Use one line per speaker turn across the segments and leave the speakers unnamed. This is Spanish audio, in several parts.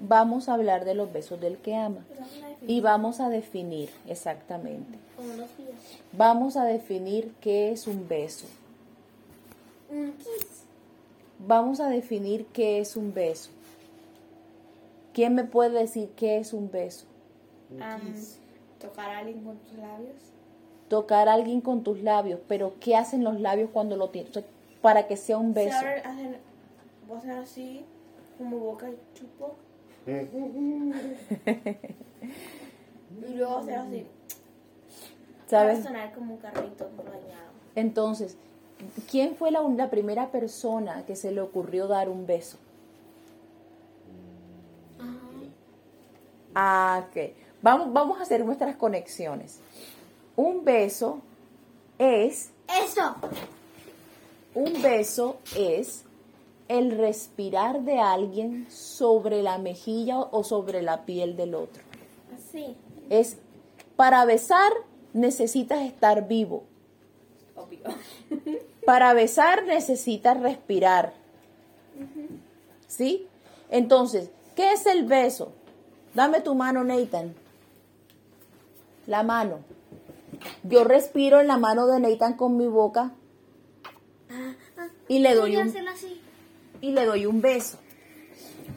Vamos a hablar de los besos del que ama. Y vamos a definir, exactamente. Vamos a definir qué es un beso. Vamos a definir qué es un beso. ¿Quién me puede decir qué es un beso?
tocar a alguien con tus labios.
Tocar a alguien con tus labios, pero ¿qué hacen los labios cuando lo tienes? para que sea un beso.
Así, como boca y chupo. y luego hacer así.
¿Sabes?
Para sonar como un carrito bañado.
Entonces, ¿quién fue la, la primera persona que se le ocurrió dar un beso? Ah, ok. Vamos, vamos a hacer nuestras conexiones. Un beso es...
Eso.
Un beso es el respirar de alguien sobre la mejilla o sobre la piel del otro.
Así.
Es para besar necesitas estar vivo.
Obvio.
Para besar necesitas respirar. ¿Sí? Entonces, ¿qué es el beso? Dame tu mano, Nathan. La mano. Yo respiro en la mano de Nathan con mi boca y le doy un y le doy un beso.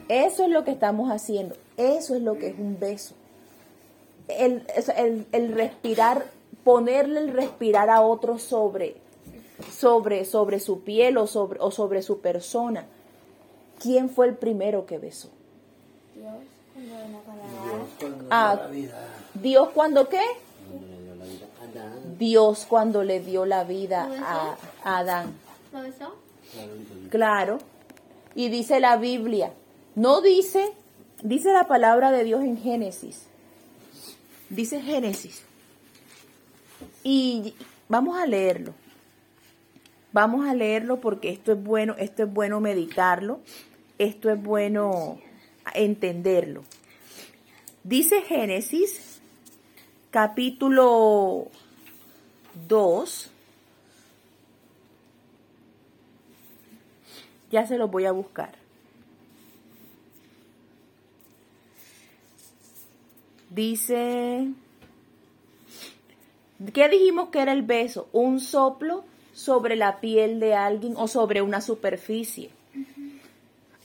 Eso es lo que estamos haciendo. Eso es lo que es un beso. El, el, respirar, ponerle el respirar a otro sobre, sobre, sobre su piel o sobre, o sobre su persona. ¿Quién fue el primero que besó? Dios cuando qué? Dios cuando le dio la vida a, Adán. Claro. Y dice la Biblia, no dice, dice la palabra de Dios en Génesis. Dice Génesis. Y vamos a leerlo. Vamos a leerlo porque esto es bueno, esto es bueno meditarlo, esto es bueno entenderlo. Dice Génesis capítulo 2 Ya se los voy a buscar. Dice, ¿qué dijimos que era el beso? Un soplo sobre la piel de alguien o sobre una superficie.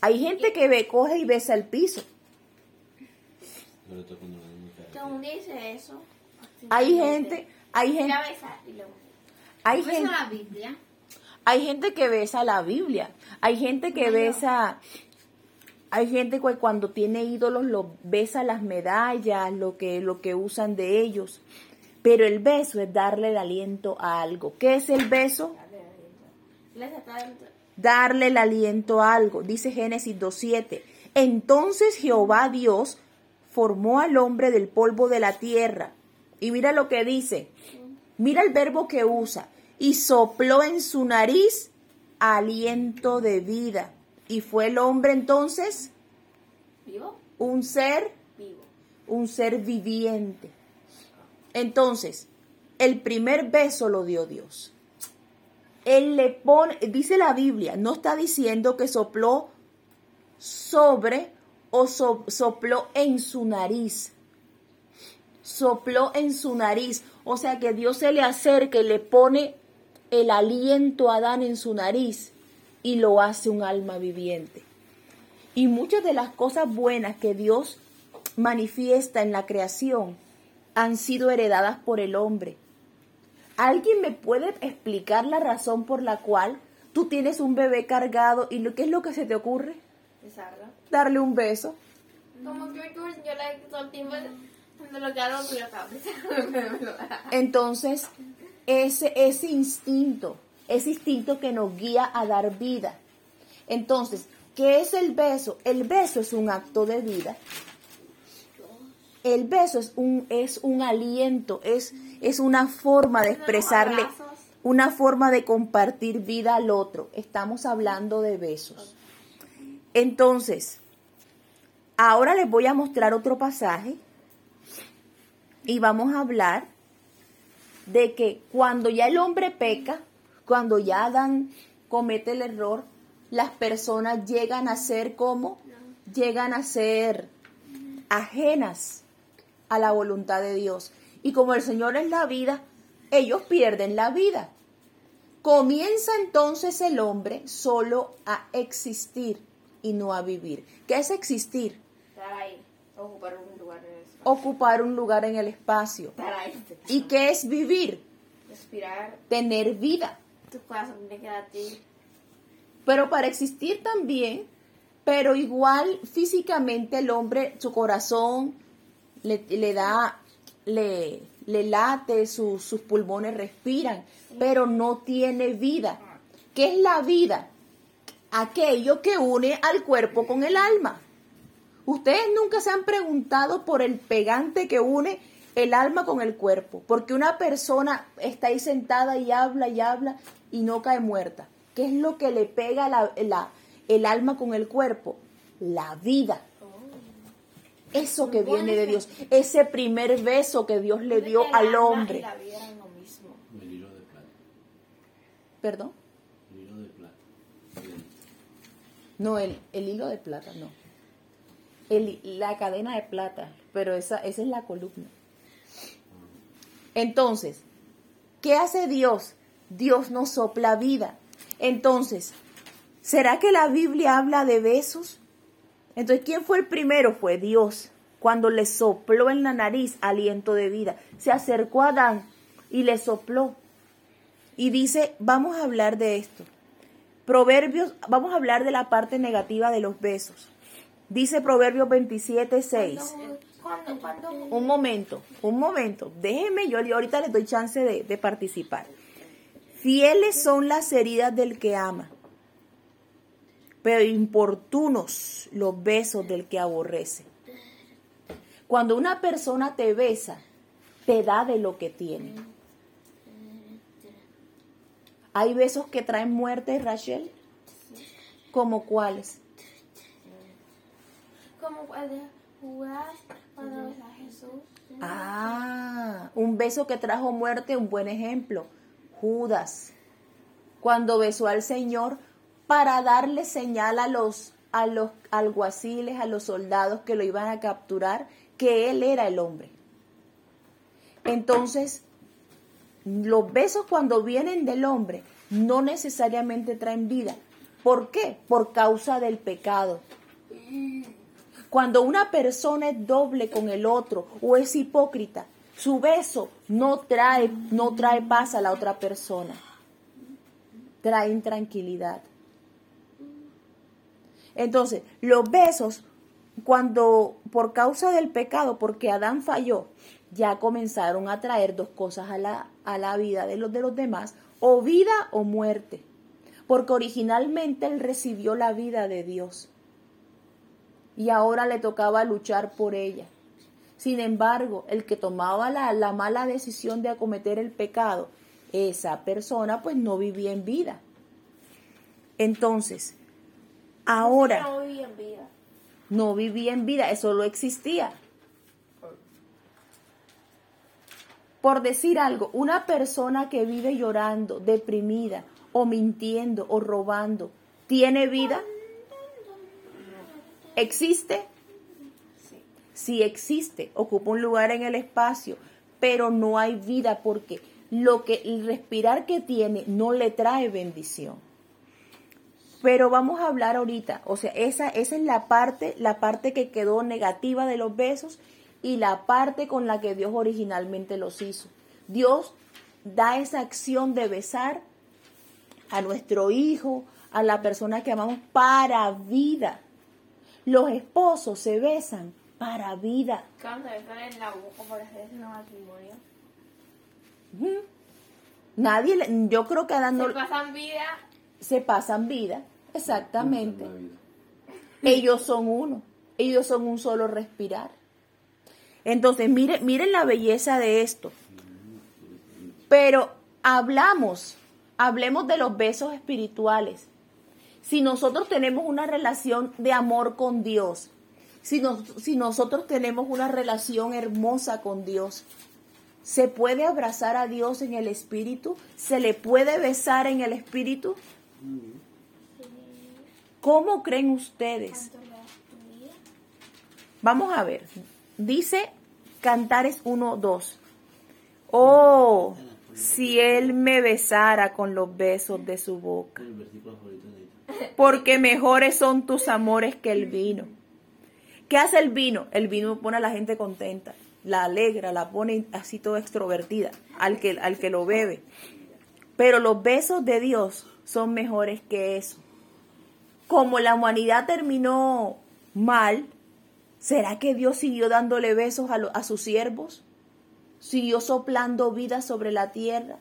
Hay gente que ve, coge y besa el piso.
dice eso?
Hay gente, hay gente. Hay
gente.
Hay gente que besa la Biblia. Hay gente que besa, hay gente que cuando tiene ídolos lo besa las medallas, lo que, lo que usan de ellos. Pero el beso es darle el aliento a algo. ¿Qué es el beso? Darle el aliento a algo. Dice Génesis 2.7. Entonces Jehová Dios formó al hombre del polvo de la tierra. Y mira lo que dice. Mira el verbo que usa. Y sopló en su nariz aliento de vida. ¿Y fue el hombre entonces?
¿Vivo?
Un ser
vivo.
Un ser viviente. Entonces, el primer beso lo dio Dios. Él le pone, dice la Biblia, no está diciendo que sopló sobre o sopló en su nariz. Sopló en su nariz. O sea que Dios se le acerca y le pone el aliento a Adán en su nariz y lo hace un alma viviente. Y muchas de las cosas buenas que Dios manifiesta en la creación han sido heredadas por el hombre. ¿Alguien me puede explicar la razón por la cual tú tienes un bebé cargado y lo, qué es lo que se te ocurre? Darle un beso. Entonces, ese, ese instinto, ese instinto que nos guía a dar vida. Entonces, ¿qué es el beso? El beso es un acto de vida. El beso es un, es un aliento, es, es una forma de expresarle, una forma de compartir vida al otro. Estamos hablando de besos. Entonces, ahora les voy a mostrar otro pasaje y vamos a hablar de que cuando ya el hombre peca, cuando ya Adán comete el error, las personas llegan a ser como llegan a ser ajenas a la voluntad de Dios. Y como el Señor es la vida, ellos pierden la vida. Comienza entonces el hombre solo a existir y no a vivir. ¿Qué es existir?
Estar ahí, ocupar un lugar.
Ocupar un lugar en el espacio.
Ahí.
¿Y qué es vivir?
Respirar.
Tener vida.
Tu corazón tiene que latir.
Pero para existir también, pero igual físicamente el hombre, su corazón le, le da, le, le late, su- sus pulmones respiran, pero no tiene vida. ¿Qué es la vida? Aquello que une al cuerpo con el alma. Ustedes nunca se han preguntado por el pegante que une el alma con el cuerpo, porque una persona está ahí sentada y habla y habla y no cae muerta. ¿Qué es lo que le pega la- la- el alma con el cuerpo? La vida. Eso que viene de Dios, ese primer beso que Dios le dio al hombre.
la vida eran lo mismo.
El hilo de plata.
Perdón,
El hilo de plata.
No, el, el hilo de plata, no. La cadena de plata, pero esa, esa es la columna. Entonces, ¿qué hace Dios? Dios nos sopla vida. Entonces, ¿será que la Biblia habla de besos? Entonces, ¿quién fue el primero? Fue Dios. Cuando le sopló en la nariz aliento de vida. Se acercó a Adán y le sopló. Y dice, vamos a hablar de esto. Proverbios, vamos a hablar de la parte negativa de los besos. Dice Proverbios 27, 6.
Cuando, cuando,
Un momento, un momento. Déjeme, yo yo ahorita les doy chance de, de participar. Fieles son las heridas del que ama, pero importunos los besos del que aborrece. Cuando una persona te besa, te da de lo que tiene. Hay besos que traen muerte, Rachel. ¿Como cuáles?
Como cuando Judas, cuando a Jesús.
Ah, un beso que trajo muerte, un buen ejemplo. Judas, cuando besó al Señor para darle señal a los, a los alguaciles, a los soldados que lo iban a capturar, que él era el hombre. Entonces, los besos cuando vienen del hombre no necesariamente traen vida. ¿Por qué? Por causa del pecado. Cuando una persona es doble con el otro o es hipócrita, su beso no trae, no trae paz a la otra persona. Trae intranquilidad. Entonces, los besos, cuando por causa del pecado, porque Adán falló, ya comenzaron a traer dos cosas a la, a la vida de los, de los demás, o vida o muerte. Porque originalmente él recibió la vida de Dios y ahora le tocaba luchar por ella. Sin embargo, el que tomaba la, la mala decisión de acometer el pecado, esa persona pues no vivía en vida. Entonces, ahora
No viví en vida.
no vivía en vida, eso no existía. Por decir algo, una persona que vive llorando, deprimida, o mintiendo, o robando, ¿tiene vida? ¿Existe?
Sí.
Sí existe, ocupa un lugar en el espacio, pero no hay vida porque lo que el respirar que tiene no le trae bendición. Pero vamos a hablar ahorita, o sea, esa, esa es la parte, la parte que quedó negativa de los besos y la parte con la que Dios originalmente los hizo. Dios da esa acción de besar a nuestro hijo, a la persona que amamos para vida. Los esposos se besan para vida.
Cuando besan en la boca ese matrimonio.
Nadie, le- yo creo que Adán no
Se pasan vida.
se pasan vida, exactamente.
Vida.
Ellos son uno, ellos son un solo respirar. Entonces, miren, miren la belleza de esto. Pero hablamos, hablemos de los besos espirituales. Si nosotros tenemos una relación de amor con Dios, si, nos- si nosotros tenemos una relación hermosa con Dios, ¿se puede abrazar a Dios en el espíritu? ¿Se le puede besar en el espíritu? ¿Cómo creen ustedes? Vamos a ver. Dice Cantares 1, 2. Oh, si él me besara con los besos de su boca,
El versículo favorito de.
Porque mejores son tus amores que el vino. ¿Qué hace el vino? El vino pone a la gente contenta, la alegra, la pone así toda extrovertida al que, al que lo bebe. Pero los besos de Dios son mejores que eso. Como la humanidad terminó mal, ¿será que Dios siguió dándole besos a, a sus siervos? ¿Siguió soplando vida sobre la tierra?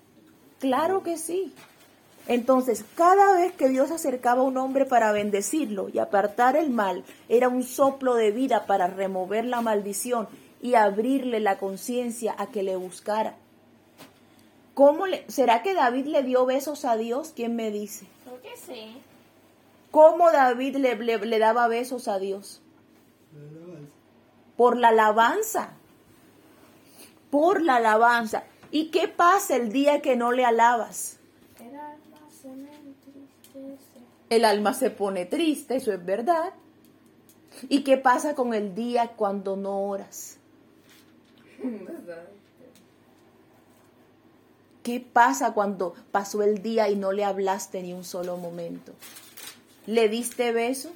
Claro que sí. Entonces, cada vez que Dios acercaba a un hombre para bendecirlo y apartar el mal, era un soplo de vida para remover la maldición y abrirle la conciencia a que le buscara. ¿Cómo le, ¿Será que David le dio besos a Dios? ¿Quién me dice?
Creo que sí.
¿Cómo David le, le- le daba besos a Dios? Por la alabanza. Por la alabanza. ¿Y qué pasa el día que no le alabas?
El alma se
pone triste, eso es verdad. ¿Y qué pasa con el día cuando no oras? ¿Qué pasa cuando pasó el día y no le hablaste ni un solo momento? ¿Le diste beso?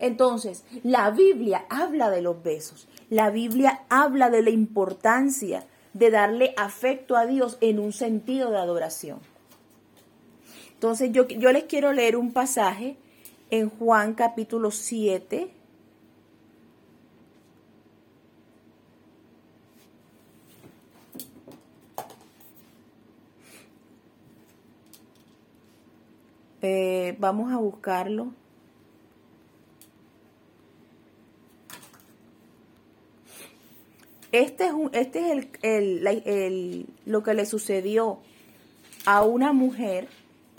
Entonces, la Biblia habla de los besos. La Biblia habla de la importancia de darle afecto a Dios en un sentido de adoración. Entonces, yo, yo les quiero leer un pasaje en Juan capítulo 7. Eh, vamos a buscarlo. Este es, un- este es el, el- lo que le sucedió a una mujer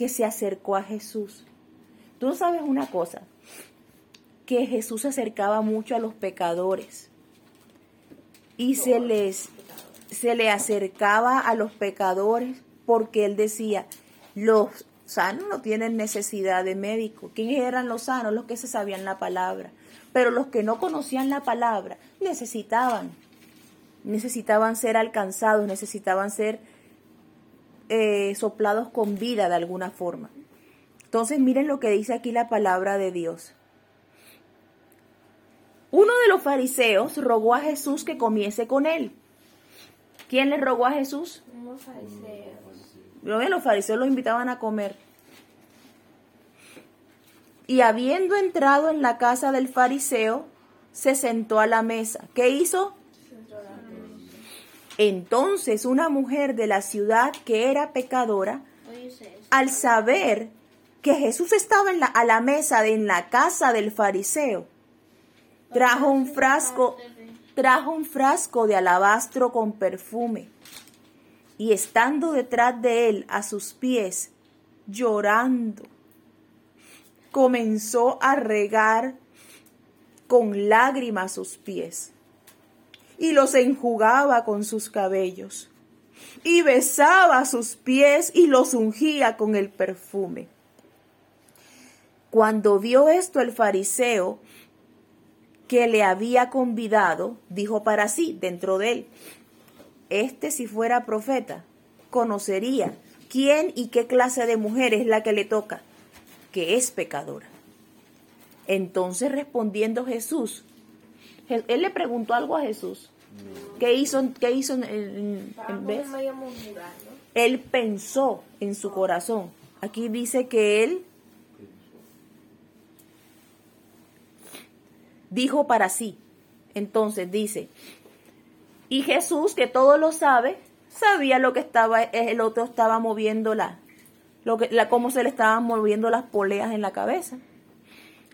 que se acercó a Jesús. Tú sabes una cosa, que Jesús se acercaba mucho a los pecadores y se les se le acercaba a los pecadores porque él decía, los sanos no tienen necesidad de médico. ¿Quiénes eran los sanos? Los que se sabían la palabra. Pero los que no conocían la palabra necesitaban, necesitaban ser alcanzados, necesitaban ser eh, soplados con vida de alguna forma. Entonces miren lo que dice aquí la palabra de Dios. Uno de los fariseos rogó a Jesús que comiese con él. ¿Quién le rogó a Jesús?
Unos fariseos.
Lo los fariseos los invitaban a comer. Y habiendo entrado en la casa del fariseo, se sentó a la mesa. ¿Qué hizo? Entonces una mujer de la ciudad que era pecadora, al saber que Jesús estaba en la- a la mesa de, en la casa del fariseo, trajo un frasco, trajo un frasco de alabastro con perfume. Y estando detrás de él a sus pies, llorando, comenzó a regar con lágrimas sus pies y los enjugaba con sus cabellos y besaba sus pies y los ungía con el perfume. Cuando vio esto el fariseo que le había convidado, dijo para sí dentro de él, este si fuera profeta, conocería quién y qué clase de mujer es la que le toca, que es pecadora. Entonces respondiendo Jesús, Je- él le preguntó algo a Jesús. ¿Qué hizo, qué hizo en, vez? Él pensó en su corazón. Aquí dice que él dijo para sí. Entonces dice, y Jesús, que todo lo sabe, sabía lo que estaba, el otro estaba moviendo la, lo que, la, cómo se le estaban moviendo las poleas en la cabeza.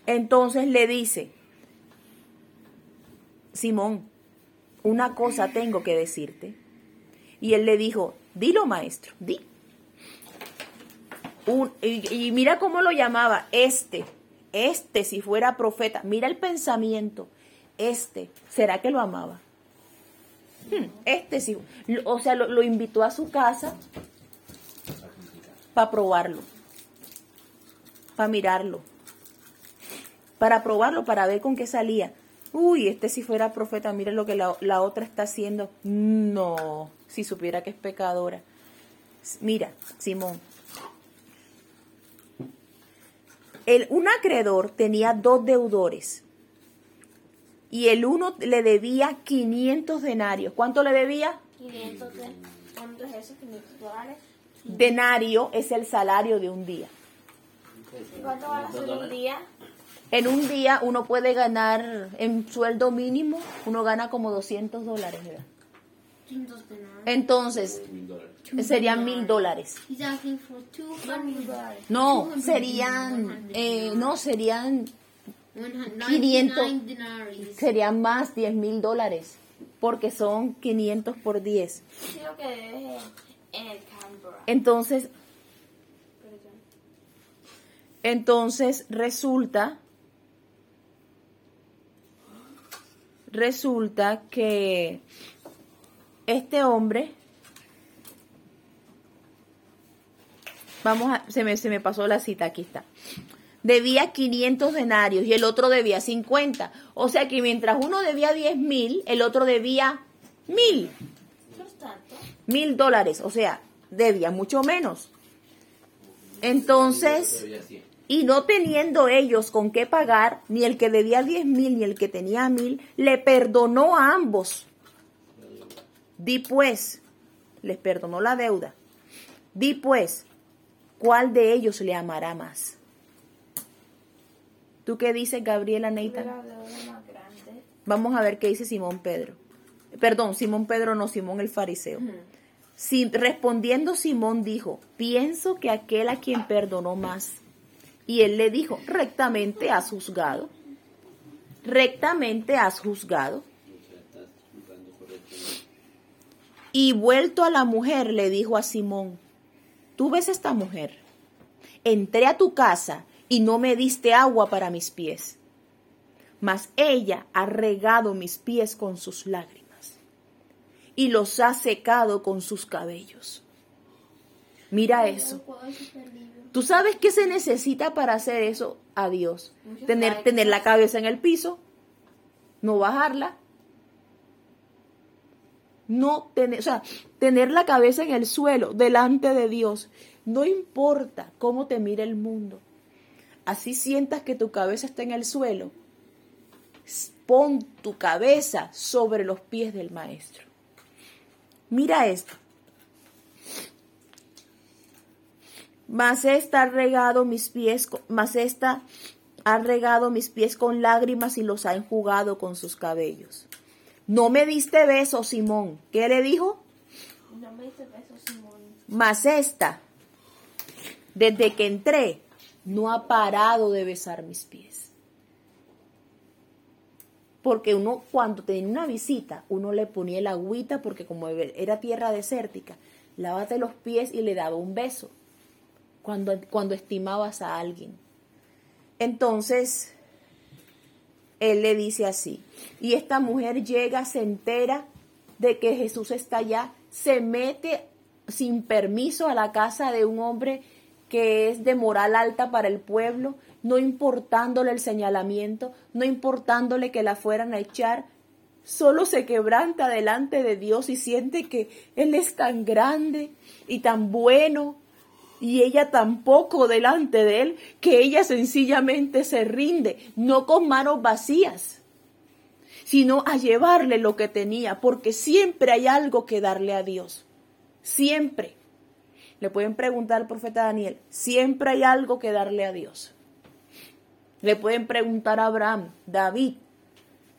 Entonces le dice, Simón, una cosa tengo que decirte. Y él le dijo, dilo maestro, di. Y, mira cómo lo llamaba, este, este si fuera profeta, mira el pensamiento, este, ¿será que lo amaba? Hmm, Este sí, o sea, lo, lo invitó a su casa para probarlo, para mirarlo, para probarlo, para ver con qué salía. Uy, este si fuera profeta, mire lo que la, la otra está haciendo. No, si supiera que es pecadora. Mira, Simón. El, un acreedor tenía dos deudores y el uno le debía 500 denarios. ¿Cuánto le debía?
500 de... ¿Cuánto es eso? 500 dólares.
Denario es el salario de un día.
¿Y cuánto va a ser un día?
En un día uno puede ganar, en sueldo mínimo, uno gana como 200 dólares. ¿verdad?
200 denarios.
Entonces, serían mil dólares.
He's asking for 200
dólares.
No,
200
serían, eh, no, serían,
199
500.
denarios.
serían más 10 mil dólares, porque son 500 por 10.
Sí, lo que debes en, en el Canberra.
Entonces, entonces resulta, resulta que este hombre, vamos a, se me, se me pasó la cita, aquí está, debía 500 denarios y el otro debía 50. O sea que mientras uno debía 10 mil, el otro debía mil, mil dólares, o sea, debía mucho menos. Entonces. Y no teniendo ellos con qué pagar, ni el que debía 10 mil ni el que tenía mil, le perdonó a ambos. Di pues, les perdonó la deuda. Di pues, ¿cuál de ellos le amará más? ¿Tú qué dices, Gabriela Neita? Vamos a ver qué dice Simón Pedro. Perdón, Simón Pedro no, Simón el fariseo. Si- respondiendo Simón dijo, pienso que aquel a quien perdonó más. Y él le dijo, rectamente has juzgado. Rectamente has juzgado. Y vuelto a la mujer le dijo a Simón, tú ves esta mujer, entré a tu casa y no me diste agua para mis pies, mas ella ha regado mis pies con sus lágrimas y los ha secado con sus cabellos. Mira eso. ¿Tú sabes qué se necesita para hacer eso a Dios? Tener, tener la cabeza en el piso, no bajarla. No tener, o sea, tener la cabeza en el suelo, delante de Dios. No importa cómo te mire el mundo. Así sientas que tu cabeza está en el suelo. Pon tu cabeza sobre los pies del maestro. Mira esto. Mas esta ha regado mis pies, co- mas esta ha regado mis pies con lágrimas y los ha enjugado con sus cabellos. No me diste beso, Simón. ¿Qué le dijo?
No me diste beso, Simón.
Mas esta, desde que entré, no ha parado de besar mis pies. Porque uno, cuando tenía una visita, uno le ponía el agüita, porque como era tierra desértica, lávate los pies y le daba un beso cuando, cuando estimabas a alguien. Entonces, él le dice así, y esta mujer llega, se entera de que Jesús está allá, se mete sin permiso a la casa de un hombre que es de moral alta para el pueblo, no importándole el señalamiento, no importándole que la fueran a echar, solo se quebranta delante de Dios y siente que Él es tan grande y tan bueno y ella tampoco delante de Él, que ella sencillamente se rinde, no con manos vacías, sino a llevarle lo que tenía, porque siempre hay algo que darle a Dios, siempre. Le pueden preguntar al profeta Daniel, siempre hay algo que darle a Dios. Le pueden preguntar a Abraham, David,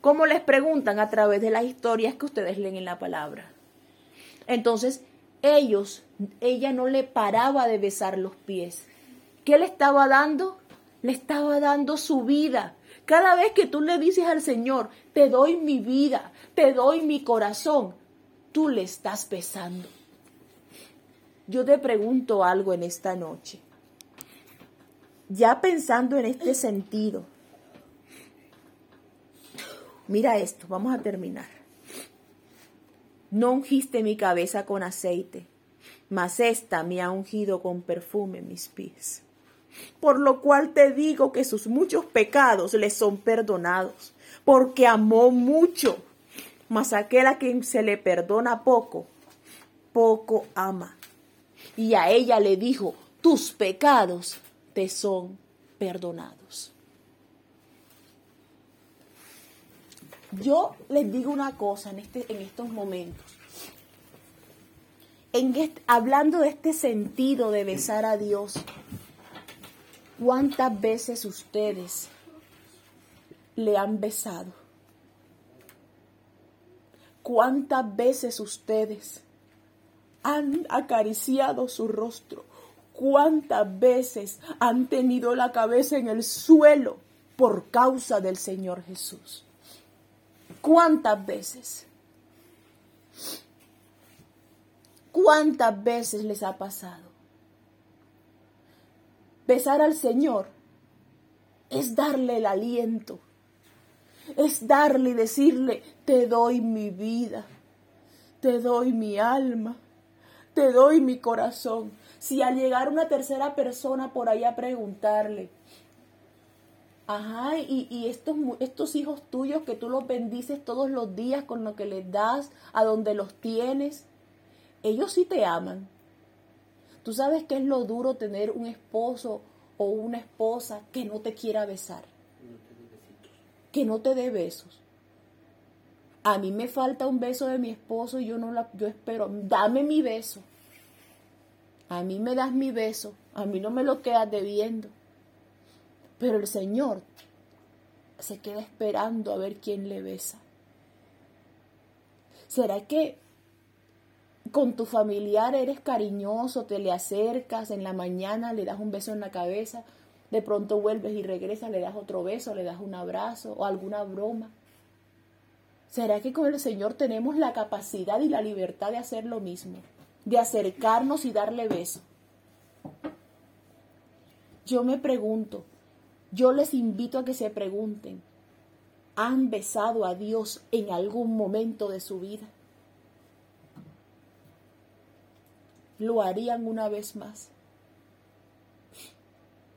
¿cómo les preguntan? A través de las historias que ustedes leen en la palabra. Entonces, ellos, ella no le paraba de besar los pies. ¿Qué le estaba dando? Le estaba dando su vida. Cada vez que tú le dices al Señor, te doy mi vida, te doy mi corazón, tú le estás besando. Yo te pregunto algo en esta noche. Ya pensando en este sentido, mira esto, vamos a terminar. No ungiste mi cabeza con aceite, mas esta me ha ungido con perfume mis pies. Por lo cual te digo que sus muchos pecados le son perdonados, porque amó mucho. Mas aquel a quien se le perdona poco, poco ama. Y a ella le dijo, tus pecados te son perdonados. Yo les digo una cosa en, este, en estos momentos. En hablando de este sentido de besar a Dios, ¿cuántas veces ustedes le han besado? ¿Cuántas veces ustedes han acariciado su rostro? ¿Cuántas veces han tenido la cabeza en el suelo por causa del Señor Jesús? ¿Cuántas veces? ¿Cuántas veces les ha pasado? Besar al Señor es darle el aliento, es darle y decirle, te doy mi vida, te doy mi alma, te doy mi corazón. Si al llegar una tercera persona por ahí a preguntarle, Ajá, y, y estos, estos hijos tuyos que tú los bendices todos los días con lo que les das, a donde los tienes, ellos sí te aman. Tú sabes que es lo duro tener un esposo o una esposa que no te quiera besar, que no te dé besos. A mí me falta un beso de mi esposo y yo no la, yo espero, dame mi beso. A mí me das mi beso, a mí no me lo quedas debiendo. Pero el Señor se queda esperando a ver quién le besa. ¿Será que con tu familiar eres cariñoso, te le acercas en la mañana, le das un beso en la cabeza, de pronto vuelves y regresas, le das otro beso, le das un abrazo o alguna broma? ¿Será que con el Señor tenemos la capacidad y la libertad de hacer lo mismo? De acercarnos y darle beso. Yo me pregunto, yo les invito a que se pregunten, ¿han besado a Dios en algún momento de su vida? ¿Lo harían una vez más?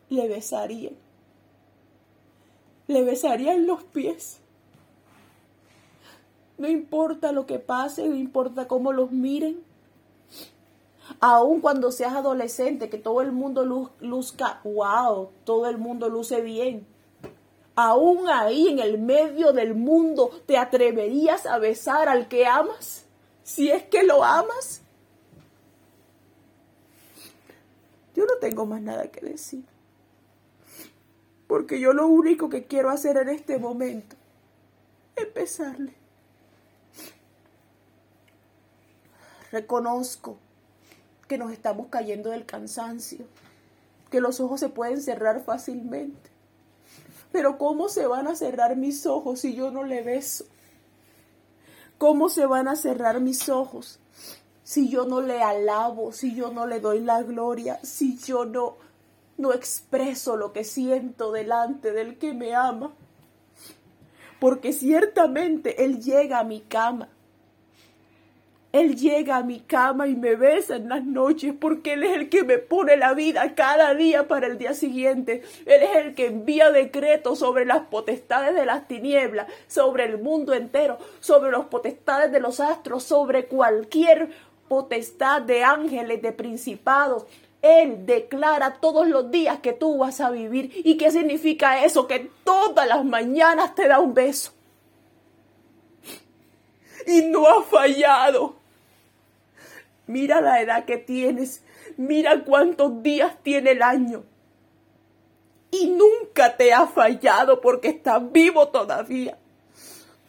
¿Le besarían? ¿Le besarían los pies? No importa lo que pase, no importa cómo los miren. Aun cuando seas adolescente, que todo el mundo luz- luzca, wow, todo el mundo luce bien. Aún ahí en el medio del mundo, ¿te atreverías a besar al que amas? Si es que lo amas. Yo no tengo más nada que decir. Porque yo lo único que quiero hacer en este momento es besarle. Reconozco que nos estamos cayendo del cansancio, que los ojos se pueden cerrar fácilmente. Pero ¿cómo se van a cerrar mis ojos si yo no le beso? ¿Cómo se van a cerrar mis ojos si yo no le alabo, si yo no le doy la gloria, si yo no no expreso lo que siento delante del que me ama? Porque ciertamente él llega a mi cama él llega a mi cama y me besa en las noches porque Él es el que me pone la vida cada día para el día siguiente. Él es el que envía decretos sobre las potestades de las tinieblas, sobre el mundo entero, sobre los potestades de los astros, sobre cualquier potestad de ángeles, de principados. Él declara todos los días que tú vas a vivir. ¿Y qué significa eso? Que todas las mañanas te da un beso. Y no ha fallado. Mira la edad que tienes. Mira cuántos días tiene el año. Y nunca te ha fallado porque estás vivo todavía.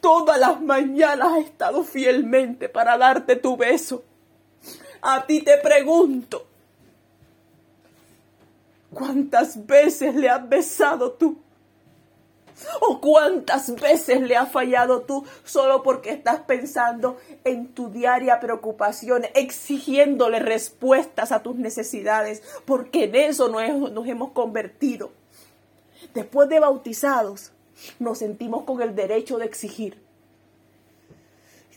Todas las mañanas ha estado fielmente para darte tu beso. A ti te pregunto, ¿cuántas veces le has besado tú? ¿O cuántas veces le has fallado tú solo porque estás pensando en tu diaria preocupación, exigiéndole respuestas a tus necesidades? Porque en eso nos, nos hemos convertido. Después de bautizados, nos sentimos con el derecho de exigir.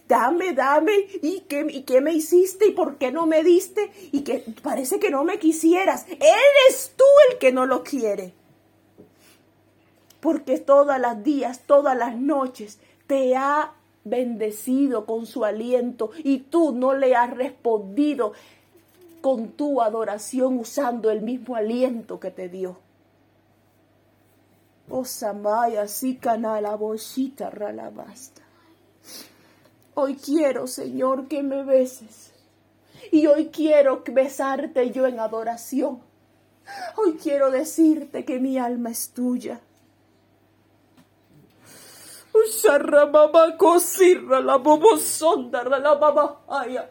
dame, dame, ¿y qué, ¿y qué me hiciste? ¿Y por qué no me diste? Y que parece que no me quisieras. Eres tú el que no lo quiere. Porque todas las días, todas las noches, te ha bendecido con su aliento y tú no le has respondido con tu adoración usando el mismo aliento que te dio. Oh Samaya, si canala boshita ralabasta. Hoy quiero, Señor, que me beses. Y hoy quiero besarte yo en adoración. Hoy quiero decirte que mi alma es tuya. La la babaya.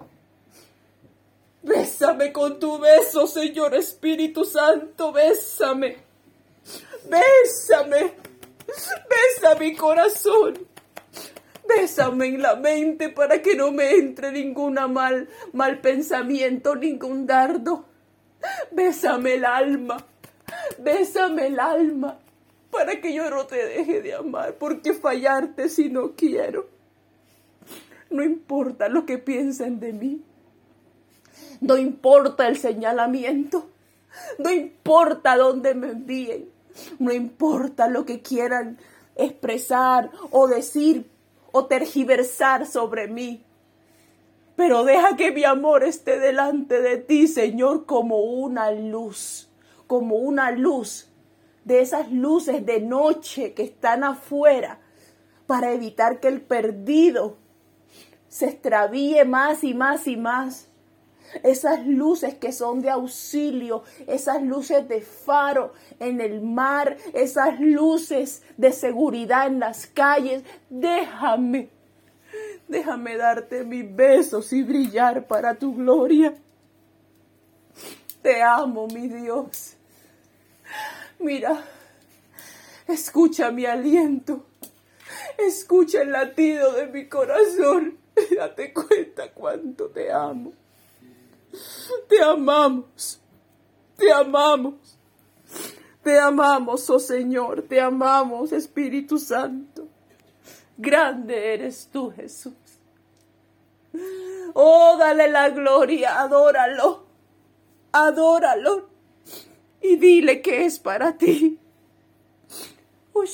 Bésame con tu beso, Señor Espíritu Santo, bésame. Bésame. Besa mi corazón. Bésame en la mente para que no me entre ninguna mal, mal pensamiento, ningún dardo. Bésame el alma. Bésame el alma para que yo no te deje de amar, porque fallarte si no quiero. No importa lo que piensen de mí. No importa el señalamiento. No importa dónde me envíen. No importa lo que quieran expresar o decir o tergiversar sobre mí. Pero deja que mi amor esté delante de ti, Señor, como una luz, como una luz de esas luces de noche que están afuera para evitar que el perdido se extravíe más y más y más. Esas luces que son de auxilio, esas luces de faro en el mar, esas luces de seguridad en las calles. Déjame, déjame darte mis besos y brillar para tu gloria. Te amo, mi Dios. Mira, escucha mi aliento, escucha el latido de mi corazón. Date cuenta cuánto te amo. Te amamos, te amamos, te amamos, oh Señor, te amamos, Espíritu Santo. Grande eres tú, Jesús. Oh, dale la gloria, adóralo, adóralo y dile que es para ti. Oh,